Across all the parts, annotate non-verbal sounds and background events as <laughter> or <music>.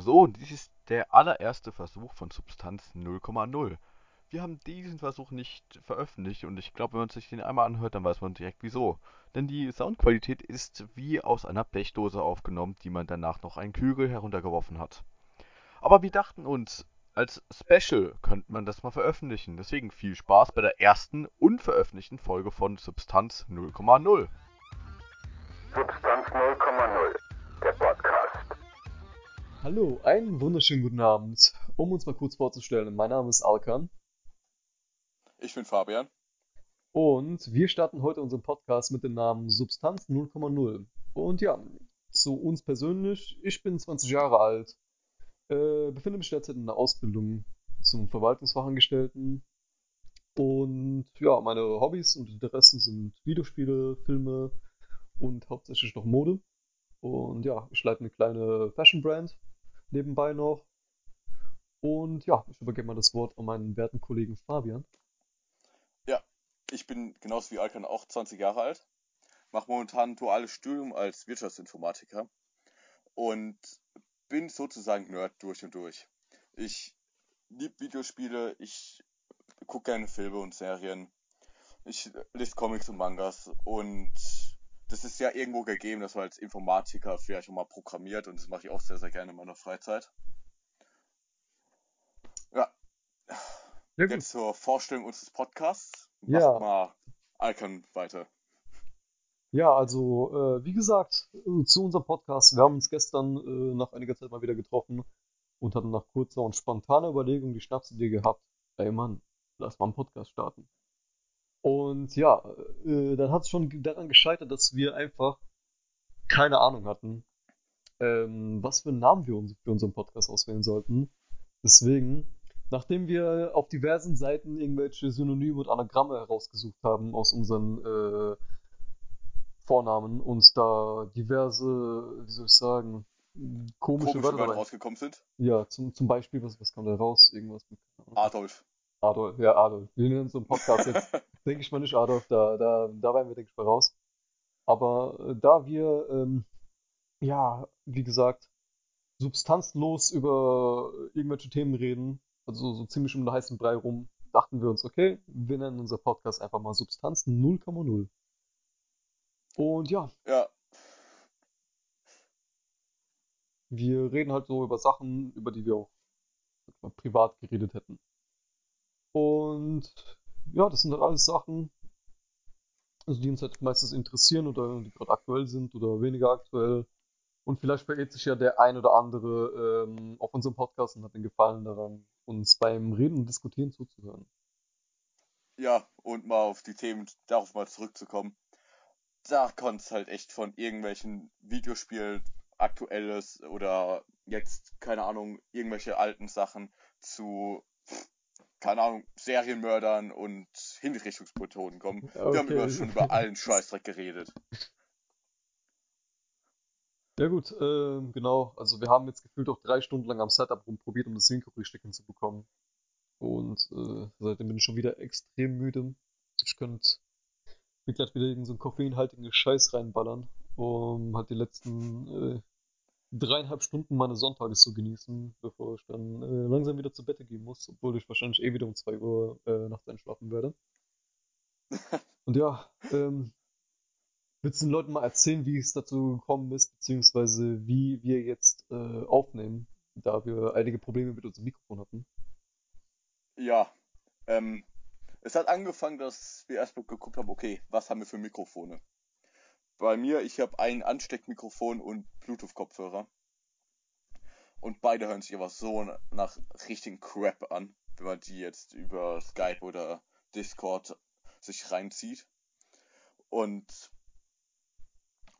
So, dies ist der allererste Versuch von Substanz 0,0. Wir haben diesen Versuch nicht veröffentlicht und ich glaube, wenn man sich den einmal anhört, dann weiß man direkt wieso. Denn die Soundqualität ist wie aus einer Blechdose aufgenommen, die man danach noch einen Kügel heruntergeworfen hat. Aber wir dachten uns, als Special könnte man das mal veröffentlichen. Deswegen viel Spaß bei der ersten unveröffentlichten Folge von Substanz 0,0. Substanz 0,0, der Podcast. Hallo, einen wunderschönen guten Abend. Um uns mal kurz vorzustellen, mein Name ist Alkan Ich bin Fabian. und wir starten heute unseren Podcast mit dem Namen Substanz 0,0. Und ja, zu uns persönlich, ich bin 20 Jahre alt, äh, befinde mich derzeit in der Ausbildung zum Verwaltungsfachangestellten und ja, meine Hobbys und Interessen sind Videospiele, Filme und hauptsächlich noch Mode. Und ja, ich leite eine kleine Fashion-Brand nebenbei noch. Und ja, ich übergebe mal das Wort an meinen werten Kollegen Fabian. Ja, ich bin genauso wie Alkan auch 20 Jahre alt, mache momentan ein duales Studium als Wirtschaftsinformatiker und bin sozusagen Nerd durch und durch. Ich liebe Videospiele, ich gucke gerne Filme und Serien, ich lese Comics und Mangas und das ist ja irgendwo gegeben, dass man als Informatiker vielleicht auch mal programmiert und das mache ich auch sehr, sehr gerne in meiner Freizeit. Ja, Ja, jetzt zur Vorstellung unseres Podcasts. Macht Ja. mal Alkan weiter. Ja, also, äh, wie gesagt, äh, zu unserem Podcast. Wir haben uns gestern äh, nach einiger Zeit mal wieder getroffen und hatten nach kurzer und spontaner Überlegung die Schnapsidee gehabt, ey Mann, lass mal einen Podcast starten. Und ja, äh, dann hat es schon daran gescheitert, dass wir einfach keine Ahnung hatten, ähm, was für einen Namen wir uns für unseren Podcast auswählen sollten. Deswegen, nachdem wir auf diversen Seiten irgendwelche Synonyme und Anagramme herausgesucht haben aus unseren äh, Vornamen und da diverse, wie soll ich sagen, komische Komische Wörter rausgekommen sind. Ja, zum, zum Beispiel, was, was kam da raus? Irgendwas mit. Adolf. Adolf, ja, Adolf. Wir nennen so einen Podcast jetzt, <laughs> denke ich mal nicht Adolf, da, da, da wären wir, denke ich mal, raus. Aber äh, da wir, ähm, ja, wie gesagt, substanzlos über irgendwelche Themen reden, also so ziemlich um den heißen Brei rum, dachten wir uns, okay, wir nennen unser Podcast einfach mal Substanz 0,0. Und ja, Ja, wir reden halt so über Sachen, über die wir auch privat geredet hätten. Und ja, das sind halt alles Sachen, also die uns halt meistens interessieren oder die gerade aktuell sind oder weniger aktuell. Und vielleicht verirrt sich ja der ein oder andere ähm, auf unserem Podcast und hat den Gefallen daran, uns beim Reden und Diskutieren zuzuhören. ja, und mal auf die Themen, darauf mal zurückzukommen. Da kann es halt echt von irgendwelchen Videospielen, aktuelles oder jetzt, keine Ahnung, irgendwelche alten Sachen zu, keine Ahnung, Serienmördern und Hinrichtungsmethoden kommen. Wir haben Okay. über, schon über allen Scheißdreck geredet. Ja gut, ähm, genau. Also wir haben jetzt gefühlt auch drei Stunden lang am Setup rumprobiert, um das Synchro richtig hinzubekommen. Und äh, seitdem bin ich schon wieder extrem müde. Ich könnte mir gleich wieder irgendeinen so einen koffeinhaltigen Scheiß reinballern, um halt die letzten äh, dreieinhalb Stunden meines Sonntages zu genießen, bevor ich dann äh, langsam wieder zu Bette gehen muss, obwohl ich wahrscheinlich eh wieder um 2 Uhr äh, nachts einschlafen werde. <laughs> Und ja, ähm, Willst du den Leuten mal erzählen, wie es dazu gekommen ist, beziehungsweise wie wir jetzt äh, aufnehmen, da wir einige Probleme mit unserem Mikrofon hatten? Ja, ähm, es hat angefangen, dass wir erstmal geguckt haben, okay, was haben wir für Mikrofone? Bei mir, ich habe ein Ansteckmikrofon und Bluetooth-Kopfhörer. Und beide hören sich aber so nach richtigen Crap an, wenn man die jetzt über Skype oder Discord sich reinzieht. Und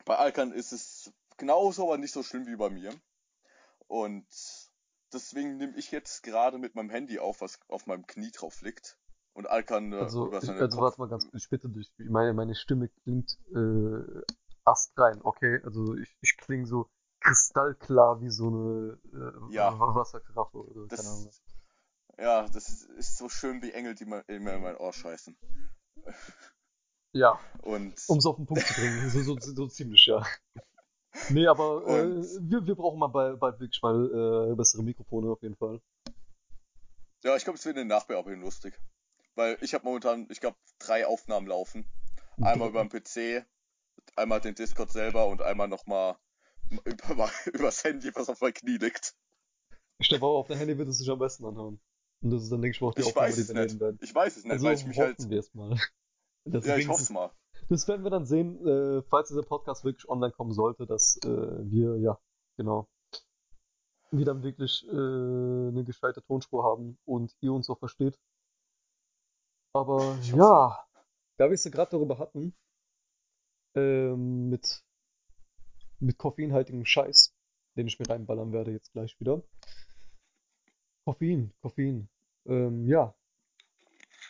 bei Alkan ist es genauso, aber nicht so schlimm wie bei mir. Und deswegen nehme ich jetzt gerade mit meinem Handy auf, was auf meinem Knie drauf liegt. Und Alkan äh, Also, über ich, seine also Kopf warte mal ganz kurz, ich bitte dich, meine, meine Stimme klingt äh, astrein, okay? Also ich, ich klinge so kristallklar wie so eine äh, Ja. Wasserkaraffe oder Das, keine Ahnung. ja, das ist, so schön wie Engel, die mir immer in mein Ohr scheißen. Ja, Und um es auf den Punkt zu bringen, so, so, so ziemlich, ja. <laughs> Nee, aber äh, wir, wir brauchen mal bald, bald wirklich mal äh, bessere Mikrofone auf jeden Fall. Ja, ich glaube, es wird in der Nachbearbeitung lustig. Weil ich habe momentan, ich glaube, drei Aufnahmen laufen. Einmal über den PC, einmal den Discord selber und einmal nochmal <laughs> über, übers Handy, was auf mein Knie liegt. Stefan, auf der Handy wird es sich am besten anhören. Und das ist dann, denke ich mal, auch die Ich Aufnahme, weiß die es wir nicht. nehmen werden. Ich weiß es nicht, Also weil ich mich hoffen halt. wir es mal. <laughs> Das, Ja, ich hoffe mal. das werden wir dann sehen, äh, falls dieser Podcast wirklich online kommen sollte, dass äh, wir, ja, genau, wir dann wirklich äh, eine gescheite Tonspur haben und ihr uns auch versteht. Aber Ich ja, da wir es gerade darüber hatten, ähm, mit, mit koffeinhaltigem Scheiß, den ich mir reinballern werde jetzt gleich wieder. Koffein, Koffein. Ähm, ja,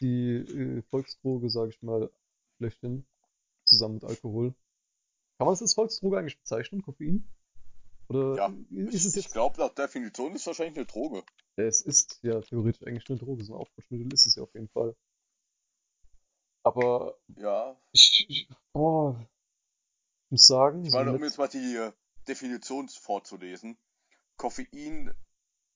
die äh, Volksdroge, sage ich mal, schlechthin, zusammen mit Alkohol. Kann man es als Volksdroge eigentlich bezeichnen, Koffein? Oder Ja, ist Ich, es ich glaube, laut Definition ist es wahrscheinlich eine Droge. Ja, es ist ja theoretisch eigentlich eine Droge, so ein Aufputschmittel ist es ja auf jeden Fall. Aber Ja. ich, ich boah, ich muss sagen, Ich meine, um jetzt mal die äh, Definition vorzulesen. Koffein,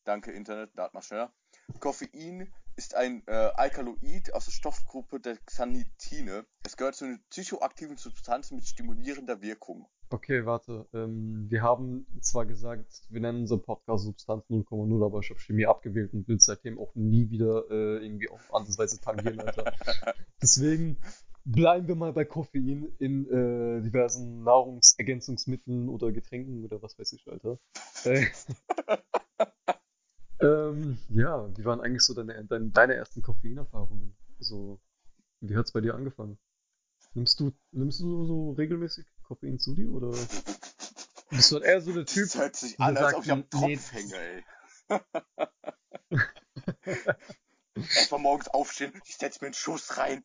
danke Internet, lad mal schneller. Koffein ist ein äh, Alkaloid aus der Stoffgruppe der Xanthine. Es gehört zu den psychoaktiven Substanzen mit stimulierender Wirkung. Okay, warte. Ähm, wir haben zwar gesagt, wir nennen unseren Podcast Substanz 0,0, aber ich habe Chemie abgewählt und will seitdem auch nie wieder äh, irgendwie auf andersweise tangieren, Alter. <laughs> Deswegen bleiben wir mal bei Koffein in äh, diversen Nahrungsergänzungsmitteln oder Getränken oder was weiß ich, Alter. <laughs> <laughs> Äh, ähm, ja, wie waren eigentlich so deine, deine, deine ersten Koffeinerfahrungen? Also, wie hat's bei dir angefangen? Nimmst du, nimmst du so regelmäßig Koffein zu dir oder bist du halt eher so der Typ, Das hört sich an, als ob ich am Tropf hänge, ey. <laughs> Erstmal morgens aufstehen, ich setz mir einen Schuss rein.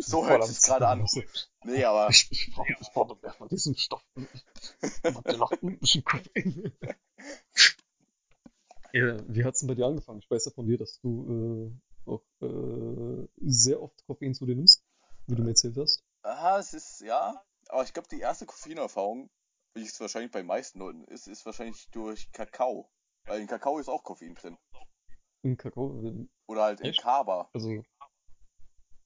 So hört sich's gerade an. Nee, aber Ich, ich brauche ich brauch doch erstmal diesen Stoff. Ich hab dir noch ein bisschen Koffein. Ja, wie hat's denn bei dir angefangen? Ich weiß ja von dir, dass du äh, auch äh, sehr oft Koffein zu dir nimmst, wie du mir erzählt hast. Ah, es ist, ja, aber ich glaube, die erste Koffeinerfahrung, wie es wahrscheinlich bei meisten Leuten ist, ist wahrscheinlich durch Kakao. Weil in Kakao ist auch Koffein drin. In Kakao. äh, Oder halt in Echt? Kaba. Also.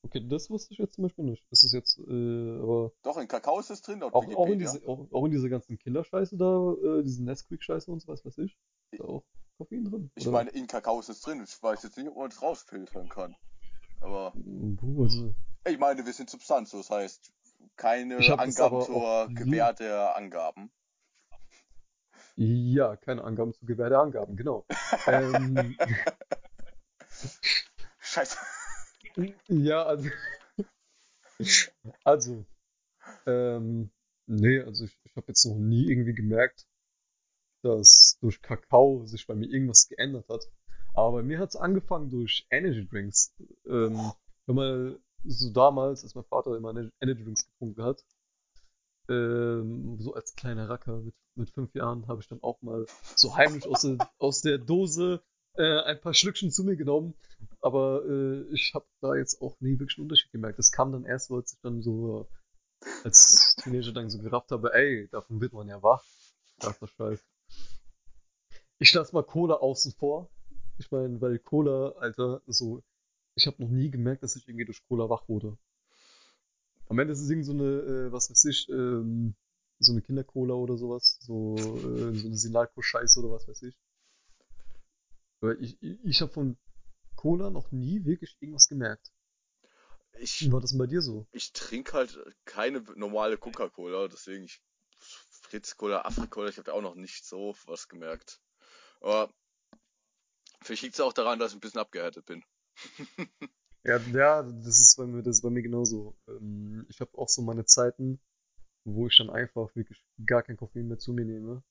Okay, das wusste ich jetzt zum Beispiel nicht. Ist es jetzt, äh, aber Doch, in Kakao ist es drin, laut auch, auch, in diese, auch, auch in dieser ganzen Killer-Scheiße da, äh, diese Nesquik-Scheiße und so was weiß ich, ist da auch Koffein drin? Ich Oder? meine, in Kakao ist es drin. Ich weiß jetzt nicht, ob man es rausfiltern kann. Aber Puh, also, ich meine, wir sind Substanz, das heißt, keine Angaben zur Gewähr der Angaben. ja, keine Angaben zu Gewähr der Angaben, genau. <laughs> ähm, Scheiße. Ja, also, <laughs> also, ähm, nee, also ich, ich habe jetzt noch nie irgendwie gemerkt, dass durch Kakao sich bei mir irgendwas geändert hat. Aber bei mir hat es angefangen durch Energy Drinks. Ähm, wenn man so damals, als mein Vater immer Ener- Energy Drinks getrunken hat, ähm, so als kleiner Racker mit, mit fünf Jahren, habe ich dann auch mal so heimlich aus der, aus der Dose äh, ein paar Schlückchen zu mir genommen. Aber äh, ich habe da jetzt auch nie wirklich einen Unterschied gemerkt. Das kam dann erst, als ich dann so als Teenager dann so gerafft habe, ey, davon wird man ja wach. Das ist scheiße. Ich lasse mal Cola außen vor. Ich meine, weil Cola, Alter, so, ich habe noch nie gemerkt, dass ich irgendwie durch Cola wach wurde. Am Ende ist es irgend so eine, äh, was weiß ich, ähm, so eine Kindercola oder sowas, so, äh, so eine Sinalco-Scheiße oder was weiß ich. Ich, ich, ich habe von Cola noch nie wirklich irgendwas gemerkt. Ich, Wie war das denn bei dir so? ich trinke halt keine normale Coca-Cola, deswegen ich, Fritz-Cola, Afri-Cola, ich habe da auch noch nicht so was gemerkt. Aber vielleicht liegt es auch daran, dass ich ein bisschen abgehärtet bin. <laughs> Ja, ja, das ist bei mir, das ist bei mir genauso. Ähm, ich habe auch so meine Zeiten, wo ich dann einfach wirklich gar kein Koffein mehr zu mir nehme,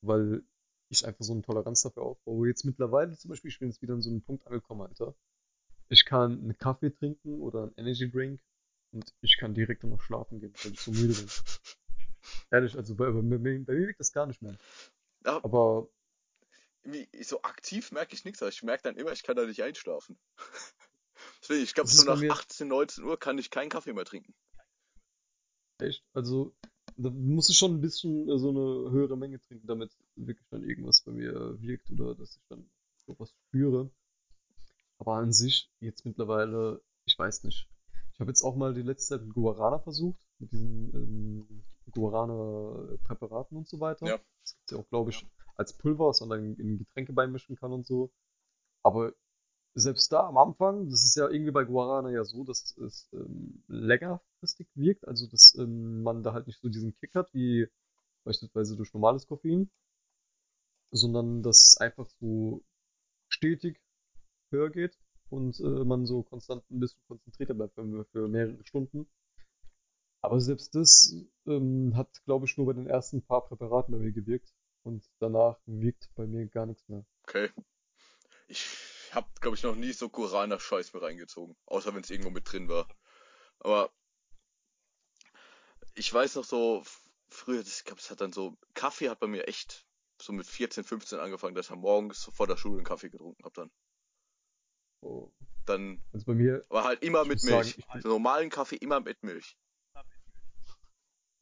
weil ich einfach so eine Toleranz dafür aufbaue. Jetzt mittlerweile zum Beispiel, ich bin jetzt wieder an so einen Punkt angekommen, Alter. Ich kann einen Kaffee trinken oder einen Energy Drink und ich kann direkt danach schlafen gehen, weil ich so müde bin. <laughs> Ehrlich, also bei, bei, mir- bei mir wirkt das gar nicht mehr. Aber Aber so aktiv merke ich nichts, aber ich merke dann immer, ich kann da nicht einschlafen. <laughs> Deswegen, ich glaube, so bei nach mir- 18, 19 Uhr kann ich keinen Kaffee mehr trinken. Echt? Also, da muss ich schon ein bisschen äh, so eine höhere Menge trinken, damit wirklich dann irgendwas bei mir wirkt oder dass ich dann sowas spüre. Aber an sich, jetzt mittlerweile, ich weiß nicht. Ich habe jetzt auch mal die letzte Zeit mit Guarana versucht, mit diesen ähm, Guarana-Präparaten und so weiter. Ja. Das gibt es ja auch, glaube ich, als Pulver, was man dann in Getränke beimischen kann und so. Aber selbst da am Anfang, das ist ja irgendwie bei Guarana ja so, dass es ähm, längerfristig wirkt, also dass ähm, man da halt nicht so diesen Kick hat, wie beispielsweise durch normales Koffein, sondern dass es einfach so stetig höher geht und äh, man so konstant ein bisschen konzentrierter bleibt für, für mehrere Stunden. Aber selbst das ähm, hat, glaube ich, nur bei den ersten paar Präparaten bei mir gewirkt und danach wirkt bei mir gar nichts mehr. Okay. Ich hab, glaube ich, noch nie so Guarana-Scheiß mir reingezogen. Außer wenn es irgendwo mit drin war. Aber ich weiß noch so, früher, das, ich glaube, es hat dann so, Kaffee hat bei mir echt so mit 14, 15 angefangen, dass ich am morgens vor der Schule einen Kaffee getrunken habe dann. So. Dann, Also bei mir aber halt immer mit Milch. sagen, normalen Kaffee immer mit Milch.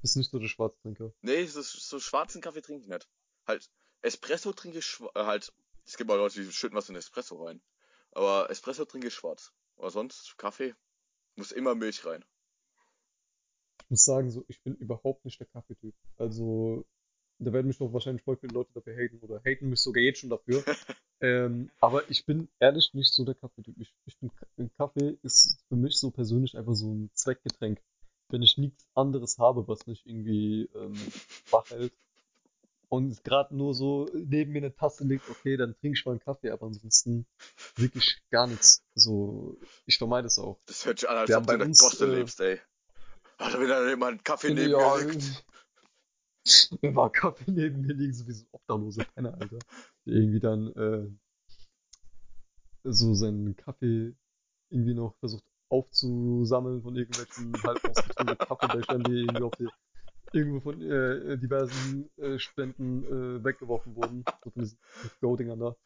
ist nicht so der Schwarztrinker. Nee, so, so schwarzen Kaffee trinke ich nicht. Halt, Espresso trinke ich äh, halt, es gibt auch Leute, die schütten was in Espresso rein. Aber Espresso trinke ich schwarz. Aber sonst, Kaffee, muss immer Milch rein. Ich muss sagen, so, ich bin überhaupt nicht der Kaffeetyp. Also, da werden mich doch wahrscheinlich voll viele Leute dafür haten oder haten mich sogar jetzt schon dafür. <laughs> ähm, aber ich bin ehrlich nicht so der Kaffeetyp. Ich, ich bin, Kaffee ist für mich so persönlich einfach so ein Zweckgetränk. Wenn ich nichts anderes habe, was mich irgendwie ähm, wach hält und gerade nur so neben mir eine Tasse liegt, okay, dann trinke ich mal einen Kaffee, aber ansonsten wirklich gar nichts. So, ich vermeide es auch. Das hört sich an, als ob du in bei der Gosse äh, lebst, ey. Hat da wieder jemand einen Kaffee neben Ja, mir liegt. Wenn mal Kaffee neben mir liegen, so wie so ein obdachlose Penner, Alter. Der irgendwie dann äh, so seinen Kaffee irgendwie noch versucht aufzusammeln von irgendwelchen halb ausgetrunkenen Kaffeebechern, die irgendwie auf die, irgendwo von äh, diversen äh, Spenden äh, weggeworfen wurden. So von diesen Go-Dingern da.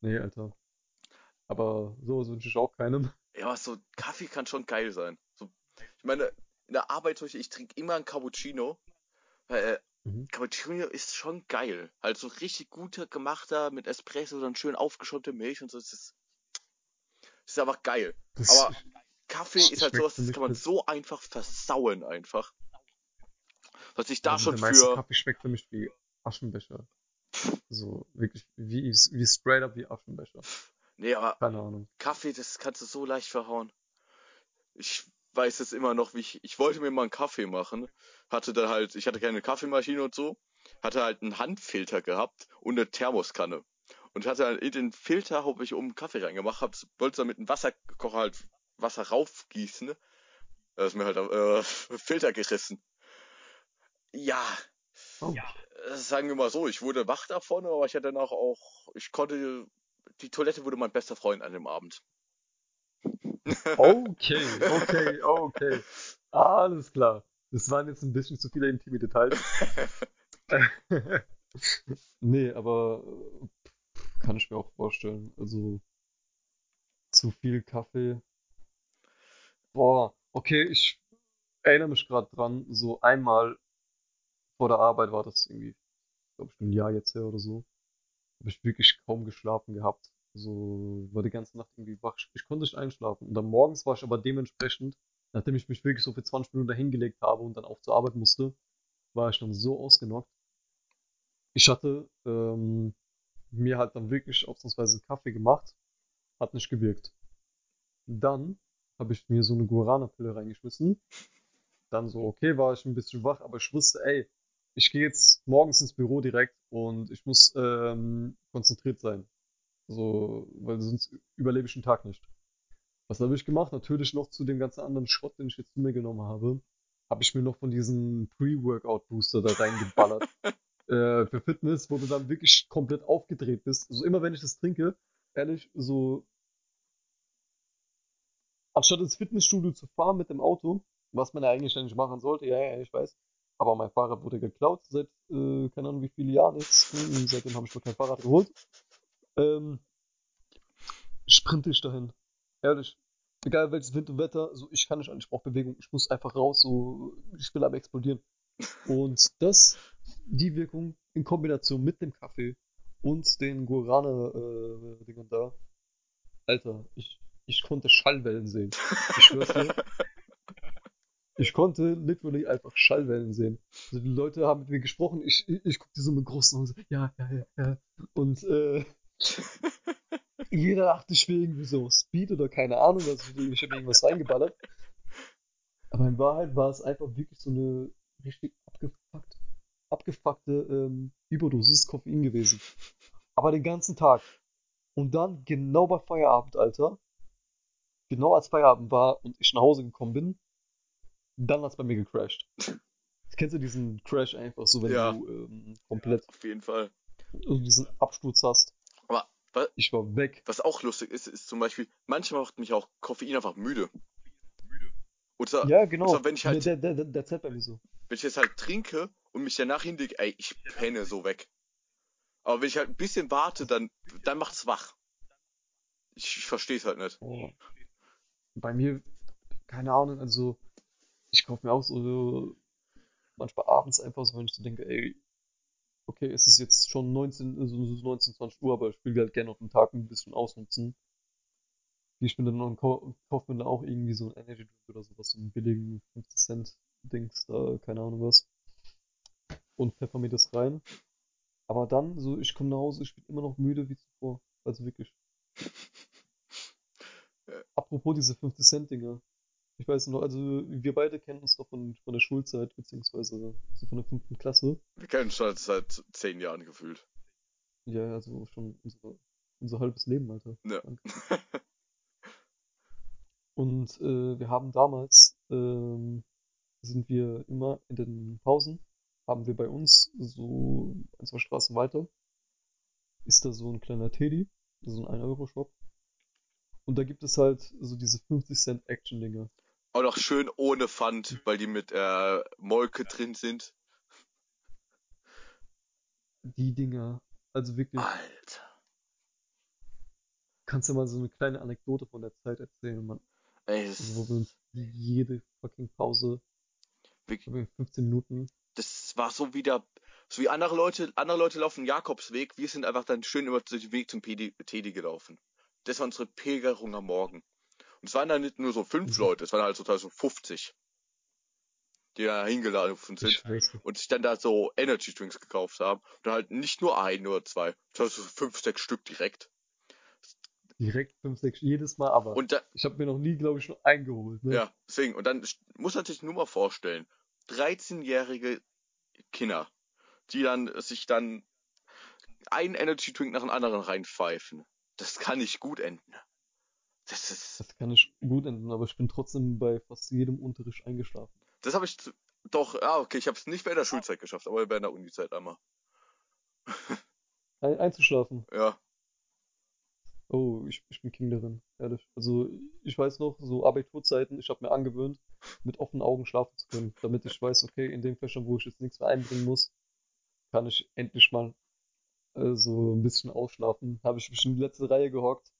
Nee, Alter. Aber sowas wünsche ich auch keinem. Ja, aber so Kaffee kann schon geil sein. So, ich meine, in der Arbeit, Beispiel, ich trinke immer einen Cappuccino. Weil, äh, Mhm. Cappuccino ist schon geil. Halt so richtig guter, gemachter, mit Espresso, dann schön aufgeschäumte Milch und so. Das ist, das ist einfach geil. Das Aber Kaffee ist halt sowas, das kann man mit- so einfach versauen einfach. Was ich da Also schon der meiste für, Kaffee schmeckt für mich wie Aschenbecher. So, wirklich, wie, wie straight up wie Aschenbecher. nee, aber Keine Ahnung. Kaffee, das kannst du so leicht verhauen. Ich weiß jetzt immer noch, wie ich, ich wollte mir mal einen Kaffee machen, hatte dann halt, ich hatte keine Kaffeemaschine und so, hatte halt einen Handfilter gehabt und eine Thermoskanne. Und hatte halt in den Filter, habe ich oben Kaffee reingemacht, hab, wollte dann mit einem Wasserkocher halt Wasser raufgießen. Da ist mir halt äh, <laughs> Filter gerissen. Ja, Oh. äh, sagen wir mal so, ich wurde wach davon, aber ich hatte danach auch, ich konnte, die Toilette wurde mein bester Freund an dem Abend. Okay, okay, <laughs> okay. Alles klar. Das waren jetzt ein bisschen zu viele intime Details. <laughs> nee, aber äh, kann ich mir auch vorstellen. Also zu viel Kaffee. Boah, okay, ich erinnere mich gerade dran, so einmal vor der Arbeit war das irgendwie, glaube ich, ein Jahr jetzt her oder so. Habe ich wirklich kaum geschlafen gehabt. So war die ganze Nacht irgendwie wach. Ich konnte nicht einschlafen. Und dann morgens war ich aber dementsprechend, nachdem ich mich wirklich so für 20 Minuten dahingelegt habe und dann auch zur Arbeit musste, war ich dann so ausgenockt. Ich hatte ähm, mir halt dann wirklich ausnahmsweise einen Kaffee gemacht. Hat nicht gewirkt. Dann habe ich mir so eine Guarana-Pille reingeschmissen. Dann so, okay, war ich ein bisschen wach, aber ich wusste, ey, ich gehe jetzt morgens ins Büro direkt und ich muss ähm, konzentriert sein. So, weil sonst überlebe ich den Tag nicht. Was habe ich gemacht? Natürlich noch zu dem ganzen anderen Schrott, den ich jetzt zu mir genommen habe, habe ich mir noch von diesem Pre-Workout-Booster da reingeballert. <laughs> äh, für Fitness, wo du dann wirklich komplett aufgedreht bist. Also immer wenn ich das trinke, ehrlich, so anstatt ins Fitnessstudio zu fahren mit dem Auto, was man ja eigentlich nicht machen sollte, ja, ja, ich weiß. Aber mein Fahrrad wurde geklaut seit, äh, keine Ahnung wie viele Jahren jetzt. Hm, Seitdem habe ich mir kein Fahrrad geholt. Ähm, sprinte ich dahin. Ehrlich. egal welches Wind und Wetter, so ich kann nicht an, ich brauche Bewegung, ich muss einfach raus, so ich will am explodieren. Und das, die Wirkung in Kombination mit dem Kaffee und den Guarana-Dingern da, Alter, ich, ich konnte Schallwellen sehen. Ich schwör's dir. <laughs> Ich konnte literally einfach Schallwellen sehen. Also die Leute haben mit mir gesprochen, ich, ich, ich guckte so mit großen Augen, so, ja, ja, ja, ja. Und äh, <laughs> jeder dachte, ich will irgendwie so Speed oder keine Ahnung, also ich habe irgendwas reingeballert. Aber in Wahrheit war es einfach wirklich so eine richtig abgefuckt, abgefuckte ähm, Überdosis Koffein gewesen. Aber den ganzen Tag. Und dann genau bei Feierabend, Alter, genau als Feierabend war und ich nach Hause gekommen bin, dann hat's bei mir gecrashed. <laughs> Kennst du diesen Crash einfach so, wenn Ja. du ähm, komplett Auf jeden Fall. diesen Absturz hast? Aber wa- Ich war weg. was auch lustig ist, ist zum Beispiel, manchmal macht mich auch Koffein einfach müde. Oder, Ja, genau. oder wenn ich halt, der, der, der, der zählt bei mir so. wenn ich jetzt halt trinke und mich danach hinlege, ey, ich penne so weg. Aber wenn ich halt ein bisschen warte, dann, dann macht's wach. Ich, ich versteh's halt nicht. Oh. Bei mir, keine Ahnung, also ich kaufe mir auch so manchmal abends einfach so, wenn ich so denke, ey, okay, es ist jetzt schon 19, also so 19, 20 Uhr, aber ich will halt gerne noch den Tag ein bisschen ausnutzen. Ich mir dann noch und kau kaufe mir dann auch irgendwie so ein Energy Drink oder sowas, so einen billigen 50 Cent Dings da, keine Ahnung was. Und pfeffer mir das rein. Aber dann, so, ich komme nach Hause, ich bin immer noch müde wie zuvor. Also wirklich. <laughs> Apropos diese 50 Cent Dinger. Ich weiß noch, also wir beide kennen uns doch von, von der Schulzeit, beziehungsweise so von der fünften Klasse. Wir kennen uns schon seit zehn Jahren gefühlt. Ja, also schon unser, unser halbes Leben, Alter. Ja. Und äh, wir haben damals, ähm, sind wir immer in den Pausen, haben wir bei uns so ein, zwei Straßen weiter, ist da so ein kleiner Teddy, so ein 1-Euro-Shop. Und da gibt es halt so diese 50 Cent Action-Dinger. Auch noch schön ohne Pfand, weil die mit äh, Molke drin sind. Die Dinger, also wirklich, Alter. kannst du mal so eine kleine Anekdote von der Zeit erzählen, Mann. Ey, das, Also, wo wir uns jede fucking Pause, Wirklich. ich glaube, 15 Minuten, das war so wieder, so wie andere Leute, andere Leute laufen Jakobsweg, wir sind einfach dann schön über den Weg zum Teddy gelaufen. Das war unsere Pilgerung am Morgen. Und es waren dann nicht nur so fünf Mhm. Leute, es waren halt total so 50, die da hingelaufen sind dir. und sich dann da so Energy Drinks gekauft haben. Und dann halt nicht nur ein oder zwei, sondern so fünf, sechs Stück direkt. Direkt 5, 6, jedes Mal, aber da, ich habe mir noch nie, glaube ich, nur eingeholt, ne? ja, deswegen, und dann muss man sich nur mal vorstellen, 13-jährige Kinder, die dann sich dann einen Energy Drink nach dem anderen reinpfeifen. Das kann nicht gut enden. Das ist, Das kann ich gut enden, aber ich bin trotzdem bei fast jedem Unterricht eingeschlafen. das habe ich doch, ja, okay, ich habe es nicht während der Schulzeit geschafft, aber während der Unizeit einmal. Ein, einzuschlafen. Ja, Oh, ich, ich bin King darin, ehrlich. Also ich weiß noch, so Abiturzeiten, ich habe mir angewöhnt, mit offenen Augen schlafen zu können, damit ich weiß, okay, in den Fächern, wo ich jetzt nichts mehr einbringen muss, kann ich endlich mal äh, so ein bisschen ausschlafen. Habe ich mich in die letzte Reihe gehockt.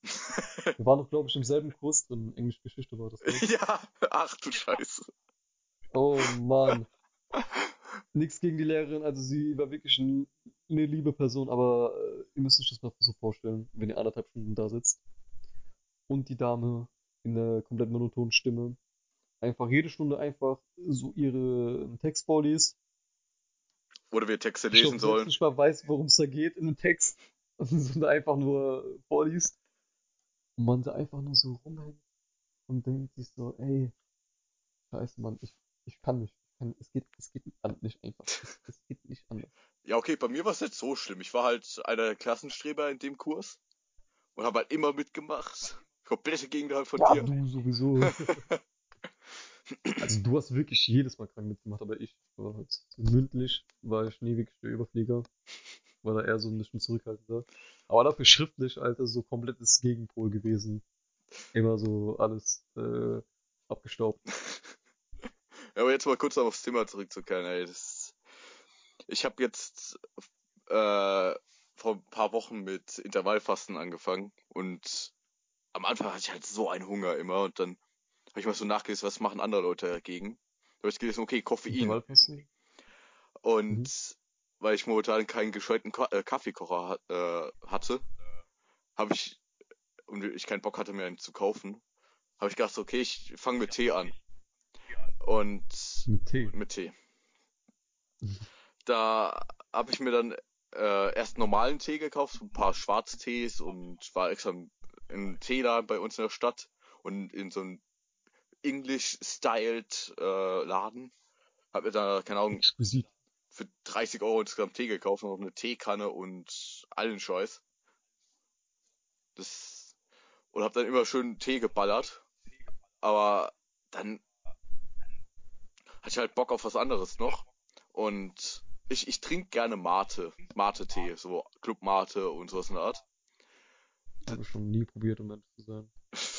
Wir waren noch, glaube ich, im selben Kurs drin. Englisch Geschichte war das. Ne? <laughs> ja, ach du Scheiße. Oh Mann. Nichts gegen die Lehrerin, also sie war wirklich ein, eine liebe Person, aber äh, ihr müsst euch das mal so vorstellen, wenn ihr anderthalb Stunden da sitzt und die Dame in einer komplett monotonen Stimme einfach jede Stunde einfach so ihre Text vorliest. Oder wir Texte Ich lesen selbst sollen. nicht mal weiß, worum es da geht in dem Text, <laughs> sondern einfach nur vorliest. Und man da einfach nur so rumhängt und denkt sich so, ey, scheiße, Mann, ich, ich kann nicht. Ich kann, es geht, es geht nicht einfach. Es, es geht nicht anders. Ja, okay, bei mir war es nicht so schlimm. Ich war halt einer der Klassenstreber in dem Kurs und habe halt immer mitgemacht. Komplette Gegenteil von Ja, dir. du sowieso. <laughs> Also du hast wirklich jedes Mal krank mitgemacht, aber ich war halt mündlich, war ich nie wirklich der Überflieger. War da eher so ein bisschen zurückhaltender. Aber dafür schriftlich, Alter, so komplettes Gegenpol gewesen. Immer so alles äh, abgestaubt. <laughs> Ja, aber jetzt mal kurz aufs Thema zurückzukehren, ey. Das, ich habe jetzt äh, vor ein paar Wochen mit Intervallfasten angefangen und am Anfang hatte ich halt so einen Hunger immer und dann habe ich mal so nachgelesen, was machen andere Leute dagegen. Da habe ich gelesen, okay, Koffein. Und Mhm. weil ich momentan keinen gescheiten Ka äh, Kaffeekocher äh, hatte, habe ich, und ich keinen Bock hatte, mir einen zu kaufen, habe ich gedacht, okay, ich fange mit Tee an. Und Mit Tee. mit Tee. Da habe ich mir dann äh, erst normalen Tee gekauft, so ein paar Schwarztees und war extra im- im Teeladen bei uns in der Stadt und in so einem English-styled äh, Laden. Hab mir da, keine Ahnung, Exquisit. für 30 Euro insgesamt Tee gekauft und noch eine Teekanne und allen Scheiß. Das und hab dann immer schön Tee geballert. Aber dann hatte ich halt Bock auf was anderes noch. Und ich, ich trinke gerne Mate, Mate-Tee, so Club Mate und sowas in der Art. Habe ich schon nie probiert, um ehrlich zu sein. <laughs>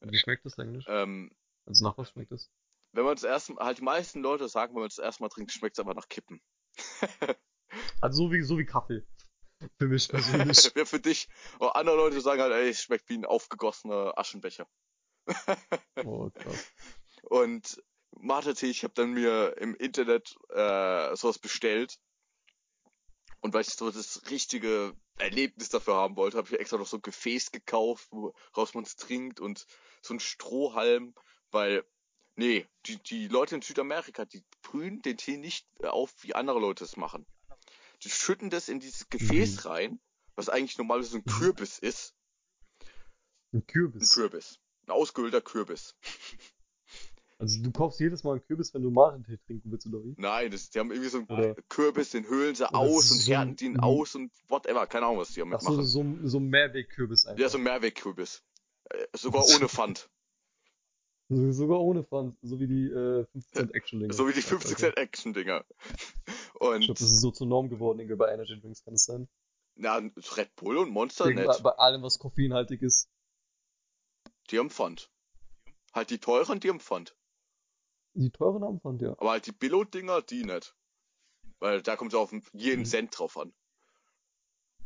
Wie schmeckt das eigentlich? ähm, Also nach was schmeckt das? wenn man es erst halt die meisten Leute sagen, wenn man es erstmal trinkt, schmeckt es aber nach Kippen. <laughs> Also so wie, so wie Kaffee. Für mich persönlich. <laughs> Wäre für dich. Aber andere Leute sagen halt, ey, es schmeckt wie ein aufgegossener Aschenbecher. <laughs> oh, krass. Und Mate-Tee, ich habe dann mir im Internet äh, sowas bestellt. Und weil ich so das richtige Erlebnis dafür haben wollte, habe ich extra noch so ein Gefäß gekauft, woraus man es trinkt und so ein Strohhalm, weil, nee, die, die Leute in Südamerika, die brühen den Tee nicht auf, wie andere Leute es machen. Die schütten das in dieses Gefäß Mhm. rein, was eigentlich normalerweise so ein Mhm. Kürbis ist. Ein Ein Kürbis. Kürbis. Ein ausgehöhlter Kürbis. Also du kaufst jedes Mal einen Kürbis, wenn du Mate-Tee trinken willst, oder wie? Nein, das, die haben irgendwie so einen Oder- Kürbis, den höhlen sie aus und so härten den mhm. aus und whatever. Keine Ahnung, was die damit Ach so, machen. so, so ein Mehrweg-Kürbis einfach. Ja, so ein Mehrwegkürbis. Äh, sogar ohne Pfand. <laughs> So- Sogar ohne Pfand, so wie die äh, 50 Cent Action Dinger. So wie die 50 Cent Action-Dinger. <laughs> Ich Und, glaube, das ist so zur Norm geworden, irgendwie bei Energy Drinks, kann es sein? na, Red Bull und Monster Irgendwie nicht. Bei allem, was koffeinhaltig ist. Die haben Pfand. Halt die teuren, die haben Pfand. Die teuren haben Pfand, ja. Aber halt die Billo-Dinger, die nicht. Weil da kommt es auf jeden Mhm. Cent drauf an.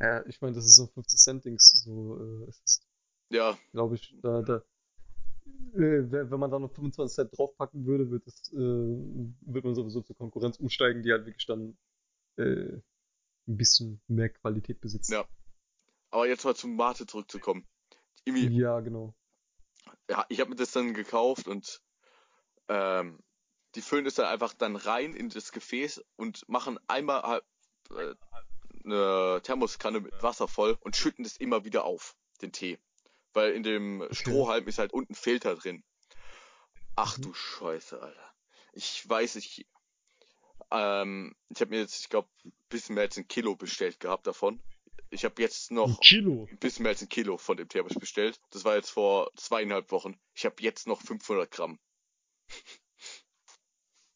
Ja, ich meine, das ist so 50 Cent Dings, so, äh, ist, Ja, glaube ich, da, da, äh, wenn man da noch 25 Cent draufpacken würde, wird es, äh, wird man sowieso zur Konkurrenz umsteigen, die halt wirklich dann, äh, ein bisschen mehr Qualität besitzt. Ja. aber jetzt mal zum Mate zurückzukommen. Irgendwie, Ja, genau. ja, ich habe mir das dann gekauft und ähm, die füllen es dann einfach dann rein in das Gefäß und machen einmal äh, eine Thermoskanne mit Wasser voll und schütten das immer wieder auf, den Tee. Weil in dem Strohhalm ist halt unten Filter drin. Ach Mhm. du Scheiße, Alter. Ich weiß, ich, ähm, ich habe mir jetzt, ich glaube, ein bisschen mehr als ein Kilo bestellt gehabt davon. Ich habe jetzt Ein noch Kilo. ein bisschen mehr als ein Kilo von dem Tee ich bestellt. Das war jetzt vor zweieinhalb Wochen. Ich habe jetzt noch 500 Gramm.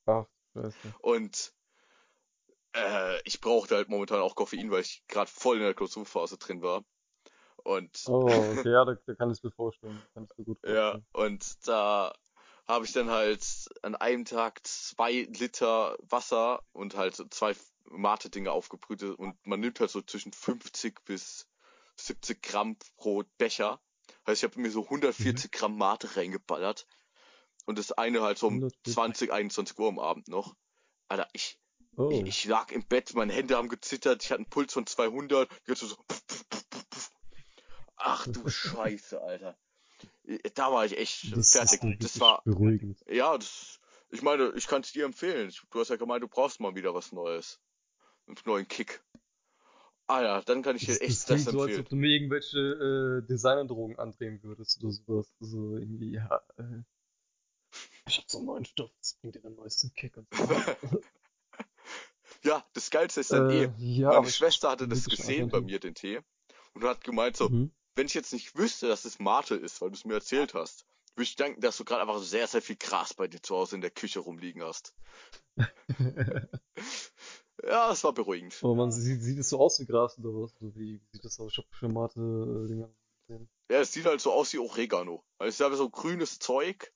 Ach, scheiße. Und äh, ich brauchte halt momentan auch Koffein, weil ich gerade voll in der Klausurphase drin war. Und Oh, okay, ja, da, da kann ich mir vorstellen. Kann ich mir gut ja, vorstellen. und da habe ich dann halt an einem Tag zwei Liter Wasser und halt zwei Mate-Dinge aufgebrüht und man nimmt halt so zwischen 50 bis 70 Gramm pro Becher. Heißt, ich habe mir so 140 Gramm Mate reingeballert und das eine halt so um 140. 20, 21 Uhr am Abend noch. Alter, ich, Oh, ich, ich lag im Bett, meine Hände haben gezittert, ich hatte einen Puls von 200, jetzt so puff, puff, puff. Ach du <laughs> Scheiße, Alter. Da war ich echt das fertig. Das war, beruhigend. ja, das, ich meine, ich kann es dir empfehlen. Du hast ja gemeint, du brauchst mal wieder was Neues. Einen neuen Kick. Ah ja, dann kann ich Das, dir das echt das, klingt so, als empfehlen. ob du mir irgendwelche äh, Designerdrogen andrehen würdest oder sowas. So irgendwie, ja, äh, ich hab so einen neuen Stoff, das bringt dir den neuesten Kick und so. <laughs> Ja, das Geilste ist dann äh, eh, ja, meine Schwester hatte das gesehen bei mir, den Tee, und hat gemeint so, Mhm. wenn ich jetzt nicht wüsste, dass es Mate ist, weil du es mir erzählt hast, würde ich denken, dass du gerade einfach sehr, sehr viel Gras bei dir zu Hause in der Küche rumliegen hast. <laughs> Ja, es war beruhigend. aber man sieht, sieht es so aus wie Gras oder was? So wie, sieht das aus? Ich hab schon Mate-Dinger gesehen. Ja, es sieht halt so aus wie Oregano. Also es ist einfach so grünes Zeug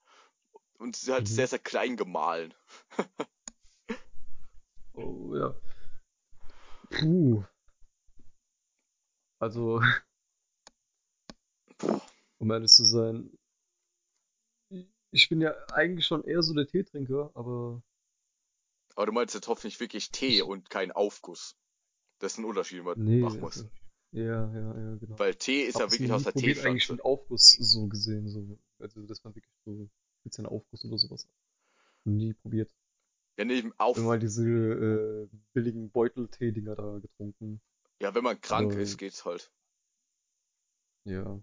und ist halt Mhm. sehr, sehr klein gemahlen. <laughs> Oh, ja. Puh. Also, <laughs> Um ehrlich zu sein, ich bin ja eigentlich schon eher so der Teetrinker, aber Aber du meinst jetzt hoffentlich wirklich Tee und kein Aufguss. Das ist ein Unterschied, den man nee, machen muss. ja, ja, ja, genau. Weil Tee ist Hab ja wirklich aus der probiert, eigentlich Teepflanze. mit Aufguss so gesehen, so, also dass man wirklich so ein bisschen Aufguss oder sowas. Nie probiert. Ja, nee, auf, Immer diese äh, billigen Beuteltee-Dinger da getrunken. ja, wenn man krank Aber- ist, geht's halt. Ja.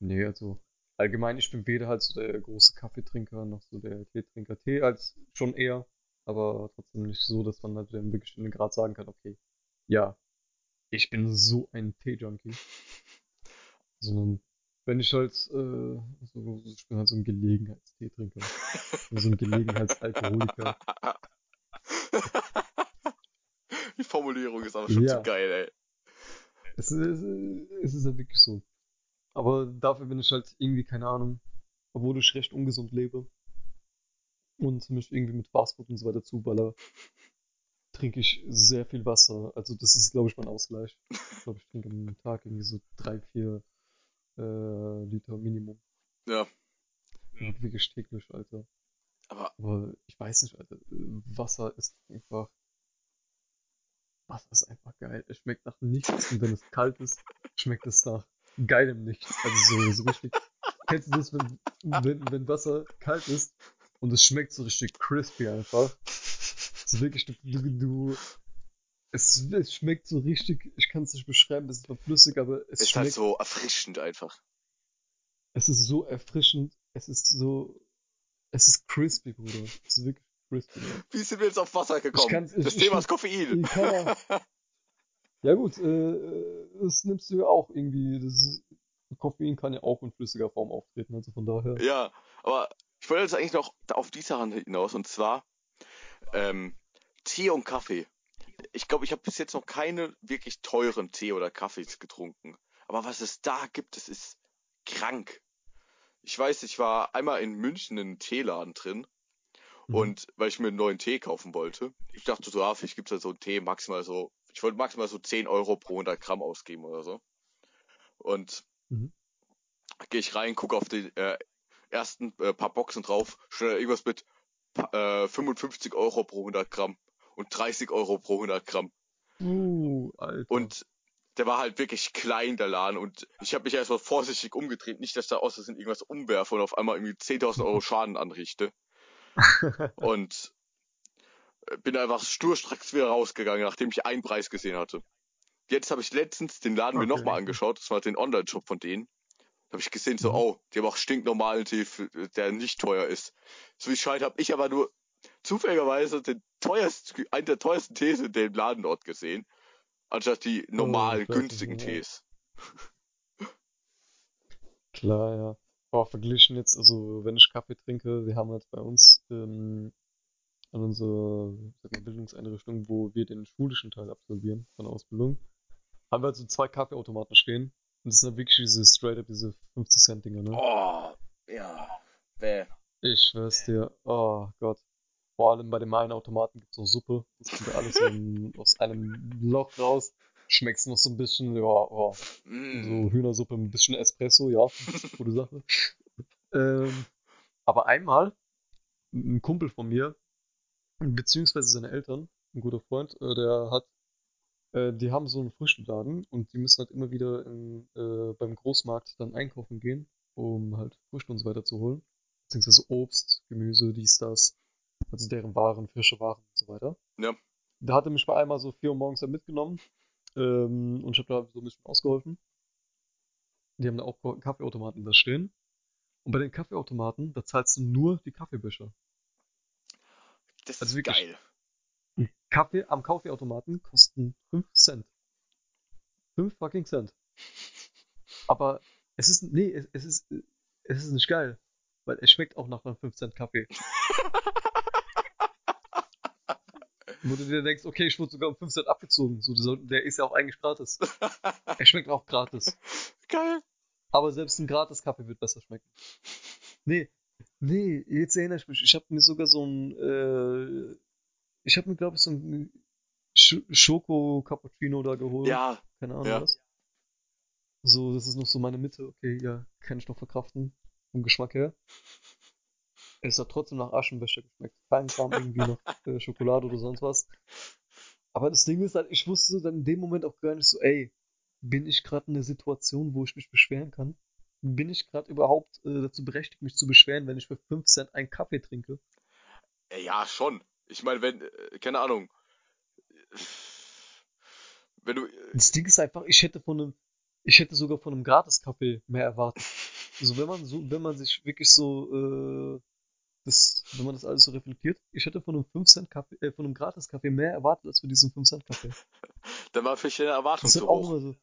Nee, also allgemein, ich bin weder halt so der große Kaffeetrinker noch so der Teetrinker. Tee als schon eher, aber trotzdem nicht so, dass man halt dann wirklich in den Grad sagen kann, okay, ja, ich bin so ein Tee-Junkie. <laughs> Sondern wenn ich halt, äh, so, ich bin halt so ein Gelegenheitsteetrinker. So ein Gelegenheitsalkoholiker. <laughs> Die Formulierung ist aber schon Ja. zu geil, ey. Es ist, es ist ja wirklich so. Aber dafür bin ich halt irgendwie, keine Ahnung, obwohl ich recht ungesund lebe und mich irgendwie mit Fastfood und so weiter zuballer, trinke ich sehr viel Wasser. Also das ist, glaube ich, mein Ausgleich. Ich glaube, ich trinke am Tag irgendwie so drei, vier äh, Liter Minimum. Ja, Wirklich täglich, Alter. aber Aber ich weiß nicht, Alter. Wasser ist einfach. Wasser ist einfach geil. Es schmeckt nach nichts und wenn es kalt ist, schmeckt es nach geilem Nichts. Also so, so richtig. Kennst du das, wenn, wenn, wenn Wasser kalt ist und es schmeckt so richtig crispy einfach? Ist wirklich, du, du, du es, es schmeckt so richtig, ich kann es nicht beschreiben, es ist zwar flüssig, aber es ist halt schmeckt, so erfrischend einfach. es ist so erfrischend, es ist so, es ist crispy, Bruder. Es ist wirklich crispy. Ja. Wie sind wir jetzt auf Wasser gekommen? ich- das ich- Thema <laughs> ist Koffein. Keine Ja gut, äh, das nimmst du ja auch irgendwie. Das ist, Koffein kann ja auch in flüssiger Form auftreten, also von daher. Ja, aber ich wollte jetzt eigentlich noch auf die Sachen hinaus und zwar ähm, Tee und Kaffee. Ich glaube, ich habe bis jetzt noch keine wirklich teuren Tee oder Kaffees getrunken. Aber was es da gibt, das ist krank. Ich weiß, ich war einmal in München in einem Teeladen drin Mhm. und weil ich mir einen neuen Tee kaufen wollte. Ich dachte so, ja, vielleicht gibt's da so einen Tee maximal so, ich wollte maximal so 10 Euro pro 100 Gramm ausgeben oder so. Und Mhm. gehe ich rein, gucke auf die äh, ersten äh, paar Boxen drauf, steht da irgendwas mit äh, 55 Euro pro 100 Gramm und 30 Euro pro 100 Gramm. Uh, Alter. Und der war halt wirklich klein, der Laden. Und ich habe mich erstmal vorsichtig umgedreht. Nicht, dass da aus Versehen irgendwas umwerfe und auf einmal irgendwie 10.000 Euro Schaden anrichte. <laughs> Und äh, bin einfach sturstracks wieder rausgegangen, nachdem ich einen Preis gesehen hatte. Jetzt habe ich letztens den Laden mir Okay. nochmal angeschaut. Das war den Online-Shop von denen. Da habe ich gesehen, so, Mhm. oh, die haben auch stinknormalen Tee, der nicht teuer ist. So wie es scheint, habe ich aber nur zufälligerweise den teuersten, einen der teuersten Tees in dem Laden dort gesehen, anstatt die normalen, scheiße, günstigen ja. Tees. <laughs> Klar, ja. Aber verglichen jetzt, also wenn ich Kaffee trinke, wir haben halt bei uns ähm, an unserer mal, Bildungseinrichtung, wo wir den schulischen Teil absolvieren von der Ausbildung, haben wir halt so zwei Kaffeeautomaten stehen. Und das sind halt wirklich diese straight up, diese 50 Cent Dinger, ne? Oh, ja. Bäh. Ich schwör's dir, oh Gott. Allem bei dem einen Automaten gibt's auch Suppe. Das kommt ja alles in, aus einem Loch raus. Schmeckt's noch so ein bisschen, ja, oh, Mm. so Hühnersuppe ein bisschen Espresso, ja, <laughs> gute Sache. Ähm, aber einmal, ein Kumpel von mir, beziehungsweise seine Eltern, ein guter Freund, äh, der hat, äh, die haben so einen Früchteladen und die müssen halt immer wieder in, äh, beim Großmarkt dann einkaufen gehen, um halt Früchte und so weiter zu holen. Beziehungsweise Obst, Gemüse, dies, das. Also deren Waren, frische Waren und so weiter. Ja. Da hat er mich mal einmal so 4 Uhr morgens dann mitgenommen ähm, und ich habe da so ein bisschen ausgeholfen. Die haben da auch Kaffeeautomaten da stehen. Und bei den Kaffeeautomaten, da zahlst du nur die Kaffeebecher. Das Also ist geil. Kaffee am Kaffeeautomaten kosten 5 Cent. 5 fucking Cent. Aber es ist, nee, es, es ist, es ist nicht geil. Weil es schmeckt auch nach einem 5 Cent Kaffee. <laughs> Wo du dir denkst, okay, ich wurde sogar um 5 Cent abgezogen. So, der- ist ja auch eigentlich gratis. <laughs> Er schmeckt auch gratis. Geil. Aber selbst ein Gratis-Kaffee wird besser schmecken. Nee, nee, jetzt erinnere ich mich. Ich habe mir sogar so ein, äh, ich habe mir, glaube ich, so ein Sch Schoko-Cappuccino da geholt. Ja, Keine Ahnung ja. was. So, das ist noch so meine Mitte. Okay, ja, kann ich noch verkraften. Vom Geschmack her. Es hat trotzdem nach Aschenbecher geschmeckt. Kein Kram irgendwie noch äh, Schokolade oder sonst was. Aber das Ding ist halt, ich wusste dann in dem Moment auch gar nicht so, ey, bin ich gerade in einer Situation, wo ich mich beschweren kann? Bin ich gerade überhaupt äh, dazu berechtigt, mich zu beschweren, wenn ich für 5 Cent einen Kaffee trinke? Äh, Ja, schon. Ich meine, wenn, äh, keine Ahnung. Wenn du. äh, Das Ding ist einfach, ich hätte von einem, ich hätte sogar von einem Gratis-Kaffee mehr erwartet. <laughs> So, wenn man so, wenn man sich wirklich so, äh, das, wenn man das alles so reflektiert, ich hätte von einem 5 Cent Kaffee, äh, von einem Gratis-Kaffee mehr erwartet als für diesen 5 Cent Kaffee. <laughs> Dann war vielleicht deine Erwartung zu hoch. so.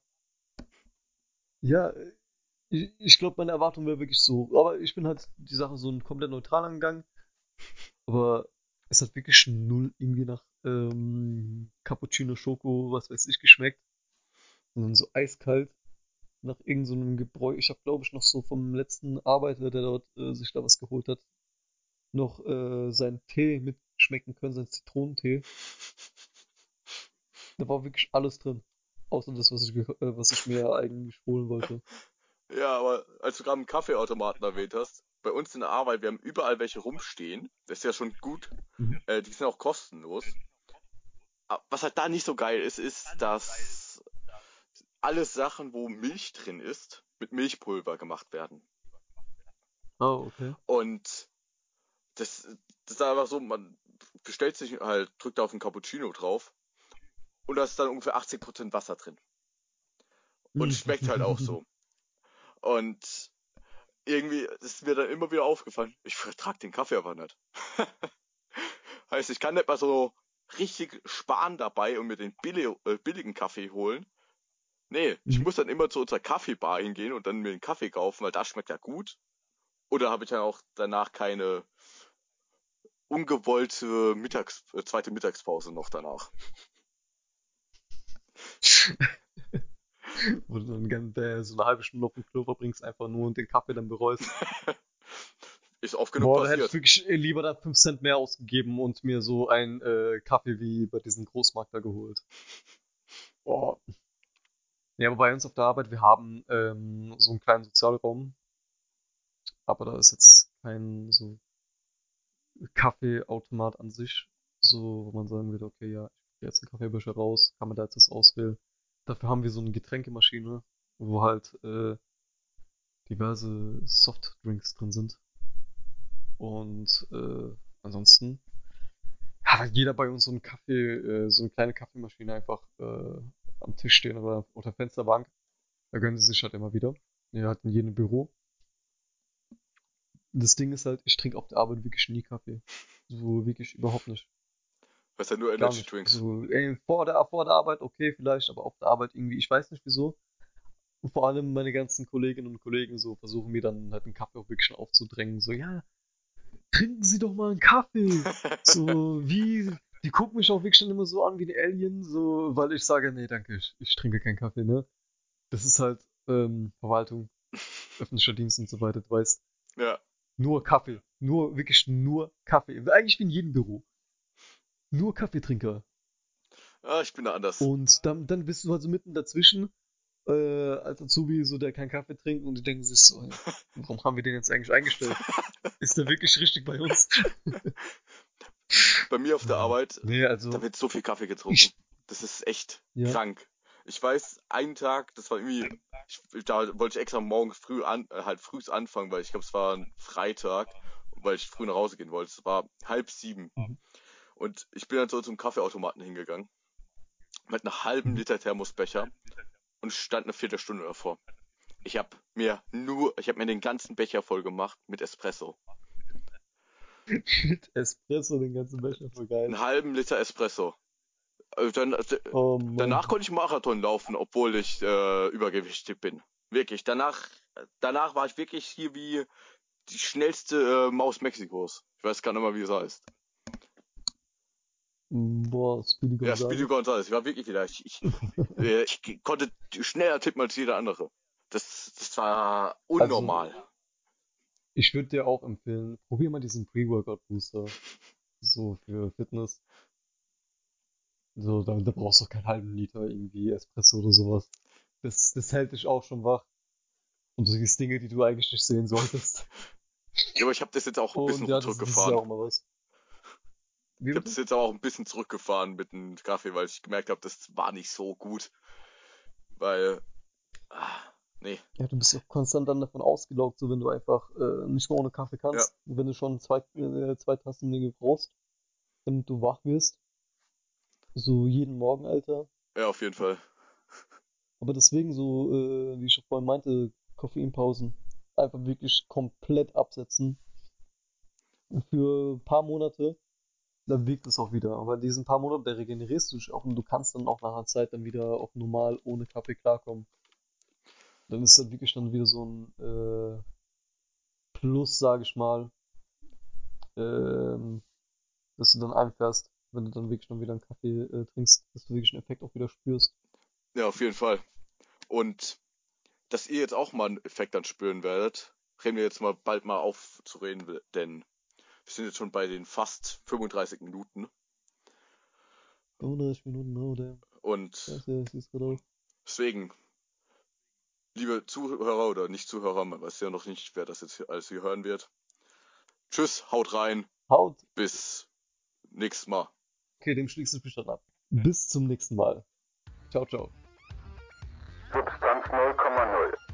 Ja, ich, ich glaube, meine Erwartung wäre wirklich so. Aber ich bin halt die Sache so komplett neutral angegangen. Aber es hat wirklich null irgendwie nach ähm, Cappuccino, Schoko, was weiß ich, geschmeckt. Sondern so eiskalt nach irgendeinem so einem Gebräu. Ich habe, glaube ich, noch so vom letzten Arbeiter, der dort äh, sich da was geholt hat, noch äh, seinen Tee mitschmecken können, seinen Zitronentee. Da war wirklich alles drin. Außer das, was ich, äh, was ich mir eigentlich holen wollte. <laughs> Ja, aber als du gerade einen Kaffeeautomaten erwähnt hast, bei uns in der Arbeit, wir haben überall welche rumstehen. Das ist ja schon gut. Mhm. Äh, die sind auch kostenlos. Was halt da nicht so geil ist, ist, dass alles Sachen, wo Milch drin ist, mit Milchpulver gemacht werden. Oh, okay. Und das, das ist einfach so, man bestellt sich halt, drückt auf einen Cappuccino drauf und da ist dann ungefähr 80% Wasser drin. Und schmeckt halt auch so. <laughs> Und irgendwie ist mir dann immer wieder aufgefallen, ich vertrag den Kaffee aber nicht. <laughs> heißt, ich kann nicht mal so richtig sparen dabei und mir den äh, billigen Kaffee holen. Nee, ich Mhm. muss dann immer zu unserer Kaffeebar hingehen und dann mir einen Kaffee kaufen, weil das schmeckt ja gut. Oder habe ich dann auch danach keine ungewollte Mittags äh, zweite Mittagspause noch danach. <laughs> Wo du dann ganz, äh, so eine halbe Stunde auf dem Klo verbringst, einfach nur und den Kaffee dann bereust. <laughs> Ist oft genug Boah, da hätte ich passiert. wirklich äh, lieber da 5 Cent mehr ausgegeben und mir so einen äh, Kaffee wie bei diesem Großmarkt da geholt. Boah. Ja, aber bei uns auf der Arbeit, wir haben ähm, so einen kleinen Sozialraum, aber da ist jetzt kein so Kaffeeautomat an sich, so, wo man sagen würde, okay, ja, ich gehe jetzt einen Kaffeebecher raus, kann man da jetzt das auswählen. Dafür haben wir so eine Getränkemaschine, wo halt äh, diverse Softdrinks drin sind. Und äh, ansonsten hat halt jeder bei uns so einen Kaffee, äh, so eine kleine Kaffeemaschine einfach äh, am Tisch stehen oder auf der Fensterbank. Da gönnen sie sich halt immer wieder. Ja, halt in jedem Büro. Das Ding ist halt, ich trinke auf der Arbeit wirklich nie Kaffee. So wirklich überhaupt nicht. Was ja nur Energy. Drinks. So, ey, vor der, vor der Arbeit okay vielleicht, aber auf der Arbeit irgendwie, ich weiß nicht wieso. Und vor allem meine ganzen Kolleginnen und Kollegen so versuchen mir dann halt einen Kaffee auch wirklich schon aufzudrängen. So, ja, trinken Sie doch mal einen Kaffee. <laughs> So, wie, die gucken mich auch wirklich schon immer so an wie ein Alien, so, weil ich sage, nee, danke, ich, ich trinke keinen Kaffee, ne? Das ist halt, ähm, Verwaltung, <laughs> öffentlicher Dienst und so weiter, du weißt. ja. Nur Kaffee. Nur, wirklich nur Kaffee. Eigentlich wie in jedem Büro. Nur Kaffeetrinker. Ah, ich bin da anders. Und dann, dann bist du halt so mitten dazwischen, äh, als Azubi, so der keinen Kaffee trinkt und die denken sich so, warum haben wir den jetzt eigentlich eingestellt? <laughs> Ist der wirklich richtig bei uns? Bei mir auf der Arbeit, Nee, also, da wird so viel Kaffee getrunken. ich, Das ist echt ja, krank. Ich weiß, einen Tag, das war irgendwie, ich, da wollte ich extra morgens früh an, äh, halt frühs anfangen, weil ich glaube, es war ein Freitag, weil ich früh nach Hause gehen wollte. Es war halb sieben. Mhm. Und ich bin dann so zum Kaffeeautomaten hingegangen. Mit einem halben Mhm. Liter Thermosbecher und stand eine Viertelstunde davor. Ich habe mir nur, ich habe mir den ganzen Becher voll gemacht mit Espresso. <laughs> mit Espresso den ganzen Becher, voll geil. Einen halben Liter Espresso. Also dann, also Oh danach konnte ich Marathon laufen, obwohl ich äh, übergewichtig bin. Wirklich. Danach, danach war ich wirklich hier wie die schnellste äh, Maus Mexikos. Ich weiß gar nicht mal, wie es heißt. Boah, Speedy Ja, Speedy Gonzales. Gonzales. Ich war wirklich wieder. Ich, ich, <laughs> äh, ich konnte schneller tippen als jeder andere. Das, das war unnormal. Ich würde dir auch empfehlen, probier mal diesen Pre-Workout-Booster. So für Fitness. So, da, da brauchst du auch keinen halben Liter irgendwie Espresso oder sowas. das, das hält dich auch schon wach. Und du siehst Dinge, die du eigentlich nicht sehen solltest. Ja, aber ich habe das jetzt auch ein bisschen ja, das, das ist ja zurückgefahren. auch mal was. Wie Ich habe das jetzt aber auch ein bisschen zurückgefahren mit dem Kaffee, weil ich gemerkt habe, das war nicht so gut. Weil, ah, nee, Ja, du bist ja auch konstant dann davon ausgelaugt, so wenn du einfach äh, nicht mehr ohne Kaffee kannst. Und wenn du schon zwei, äh, zwei Tassen Dinge brauchst, damit du wach wirst. So jeden Morgen, Alter. ja, auf jeden Fall. <laughs> Aber deswegen so, äh, wie ich schon vorhin meinte, Koffeinpausen. Einfach wirklich komplett absetzen. Und für ein paar Monate, dann wirkt es auch wieder. Aber in diesen paar Monaten, da regenerierst du dich auch und du kannst dann auch nach einer Zeit dann wieder auch normal ohne Kaffee klarkommen. Dann ist das wirklich dann wieder so ein äh, Plus, sage ich mal, ähm, dass du dann einfährst, wenn du dann wirklich dann wieder einen Kaffee äh, trinkst, dass du wirklich einen Effekt auch wieder spürst. Ja, auf jeden Fall. Und dass ihr jetzt auch mal einen Effekt dann spüren werdet, reden wir jetzt mal bald mal auf zu reden, denn wir sind jetzt schon bei den fast 35 Minuten. 35 Minuten, oh damn. Und deswegen, liebe Zuhörer oder nicht Zuhörer, man weiß ja noch nicht, wer das jetzt hier alles hier hören wird. Tschüss, haut rein, Haut! bis nächstes Mal. Okay, dem schließe ich mich dann ab. Bis zum nächsten Mal. Ciao, ciao. Substanz 0,0. Der Podcast.